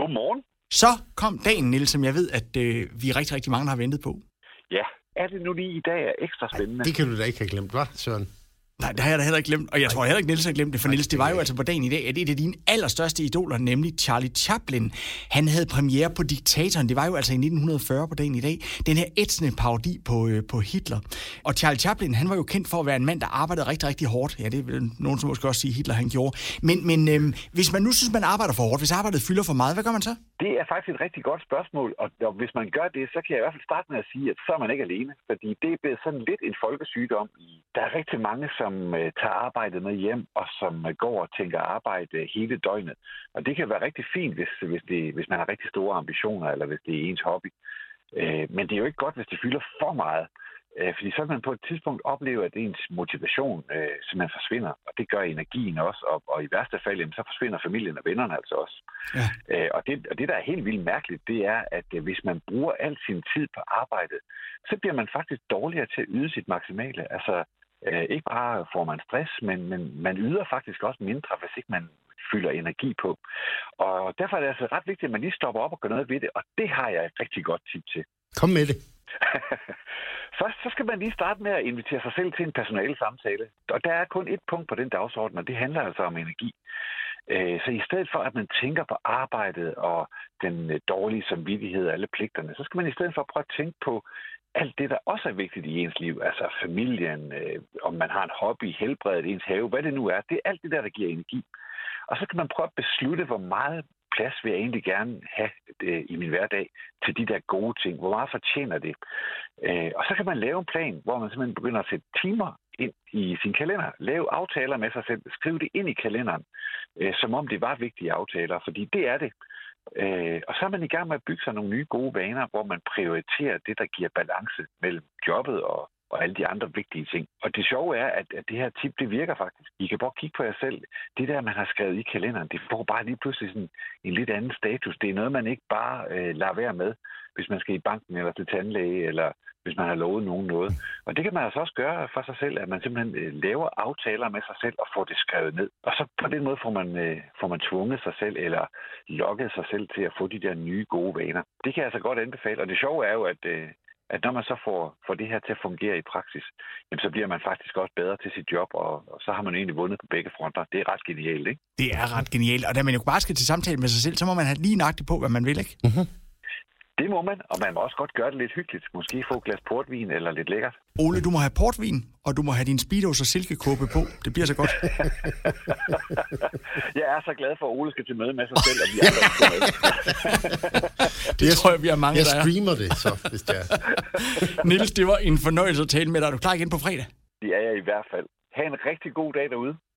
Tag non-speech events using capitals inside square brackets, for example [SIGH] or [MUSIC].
Godmorgen. Så kom dagen, Niels, som jeg ved, at øh, vi er rigtig, rigtig mange, der har ventet på. Ja, er det nu lige i dag er ekstra spændende? Det kan du da ikke have glemt, hva' Søren? Nej, det har jeg da heller ikke glemt. Og jeg tror heller ikke, Niels har glemt det, for Niels, det var jo altså på dagen i dag, at et af dine allerstørste idoler, nemlig Charlie Chaplin, han havde premiere på Diktatoren. Det var jo altså i 1940 på dagen i dag. Den her ætsende parodi på, øh, på Hitler. Og Charlie Chaplin, han var jo kendt for at være en mand, der arbejdede rigtig, rigtig hårdt. Ja, det vil nogen som måske også sige, Hitler han gjorde. Men, men øh, hvis man nu synes, man arbejder for hårdt, hvis arbejdet fylder for meget, hvad gør man så? Det er faktisk et rigtig godt spørgsmål, og, og hvis man gør det, så kan jeg i hvert fald starte med at sige, at så er man ikke alene, fordi det er blevet sådan lidt en folkesygdom. Der er rigtig mange, som uh, tager arbejdet med hjem, og som uh, går og tænker arbejde hele døgnet. Og det kan være rigtig fint, hvis, hvis, det, hvis man har rigtig store ambitioner, eller hvis det er ens hobby. Uh, men det er jo ikke godt, hvis det fylder for meget. Øh, fordi så vil man på et tidspunkt opleve, at ens motivation øh, simpelthen forsvinder, og det gør energien også, og, og i værste fald, jamen, så forsvinder familien og vennerne altså også. Ja. Øh, og, det, og det, der er helt vildt mærkeligt, det er, at øh, hvis man bruger al sin tid på arbejdet, så bliver man faktisk dårligere til at yde sit maksimale. Altså, øh, ikke bare får man stress, men, men man yder faktisk også mindre, hvis ikke man fylder energi på. Og derfor er det altså ret vigtigt, at man lige stopper op og gør noget ved det, og det har jeg et rigtig godt tip til. Kom med det. [LAUGHS] Først så skal man lige starte med at invitere sig selv til en personale samtale. Og der er kun et punkt på den dagsorden, og det handler altså om energi. Øh, så i stedet for, at man tænker på arbejdet og den dårlige samvittighed og alle pligterne, så skal man i stedet for prøve at tænke på alt det, der også er vigtigt i ens liv. Altså familien, øh, om man har en hobby, helbredet, ens have, hvad det nu er. Det er alt det der, der giver energi. Og så kan man prøve at beslutte, hvor meget plads vil jeg egentlig gerne have øh, i min hverdag til de der gode ting? Hvor meget fortjener det? Øh, og så kan man lave en plan, hvor man simpelthen begynder at sætte timer ind i sin kalender. Lave aftaler med sig selv. Skriv det ind i kalenderen, øh, som om det var vigtige aftaler, fordi det er det. Øh, og så er man i gang med at bygge sig nogle nye gode vaner, hvor man prioriterer det, der giver balance mellem jobbet og og alle de andre vigtige ting. Og det sjove er, at, at det her tip, det virker faktisk. I kan bare kigge på jer selv. Det der, man har skrevet i kalenderen, det får bare lige pludselig sådan en lidt anden status. Det er noget, man ikke bare øh, lader være med, hvis man skal i banken eller til tandlæge, eller hvis man har lovet nogen noget. Og det kan man altså også gøre for sig selv, at man simpelthen øh, laver aftaler med sig selv og får det skrevet ned. Og så på den måde får man, øh, får man tvunget sig selv eller lokket sig selv til at få de der nye gode vaner. Det kan jeg altså godt anbefale. Og det sjove er jo, at øh, at når man så får, får det her til at fungere i praksis, jamen, så bliver man faktisk også bedre til sit job, og, og så har man egentlig vundet på begge fronter. Det er ret genialt, ikke? Det er ret genialt, og da man jo bare skal til samtale med sig selv, så må man have lige nøjagtigt på, hvad man vil, ikke? Mm-hmm. Det må man, og man må også godt gøre det lidt hyggeligt. Måske få et glas portvin eller lidt lækkert. Ole, du må have portvin, og du må have din speedos og silkekåbe på. Det bliver så godt. [LAUGHS] jeg er så glad for, at Ole skal til møde med sig selv, og vi [LAUGHS] andre skal med. det jeg, tror jeg, vi har mange, Jeg der er. streamer det, så, hvis det er. [LAUGHS] Niels, det var en fornøjelse at tale med dig. Er du klar igen på fredag? Det er jeg i hvert fald. Ha' en rigtig god dag derude.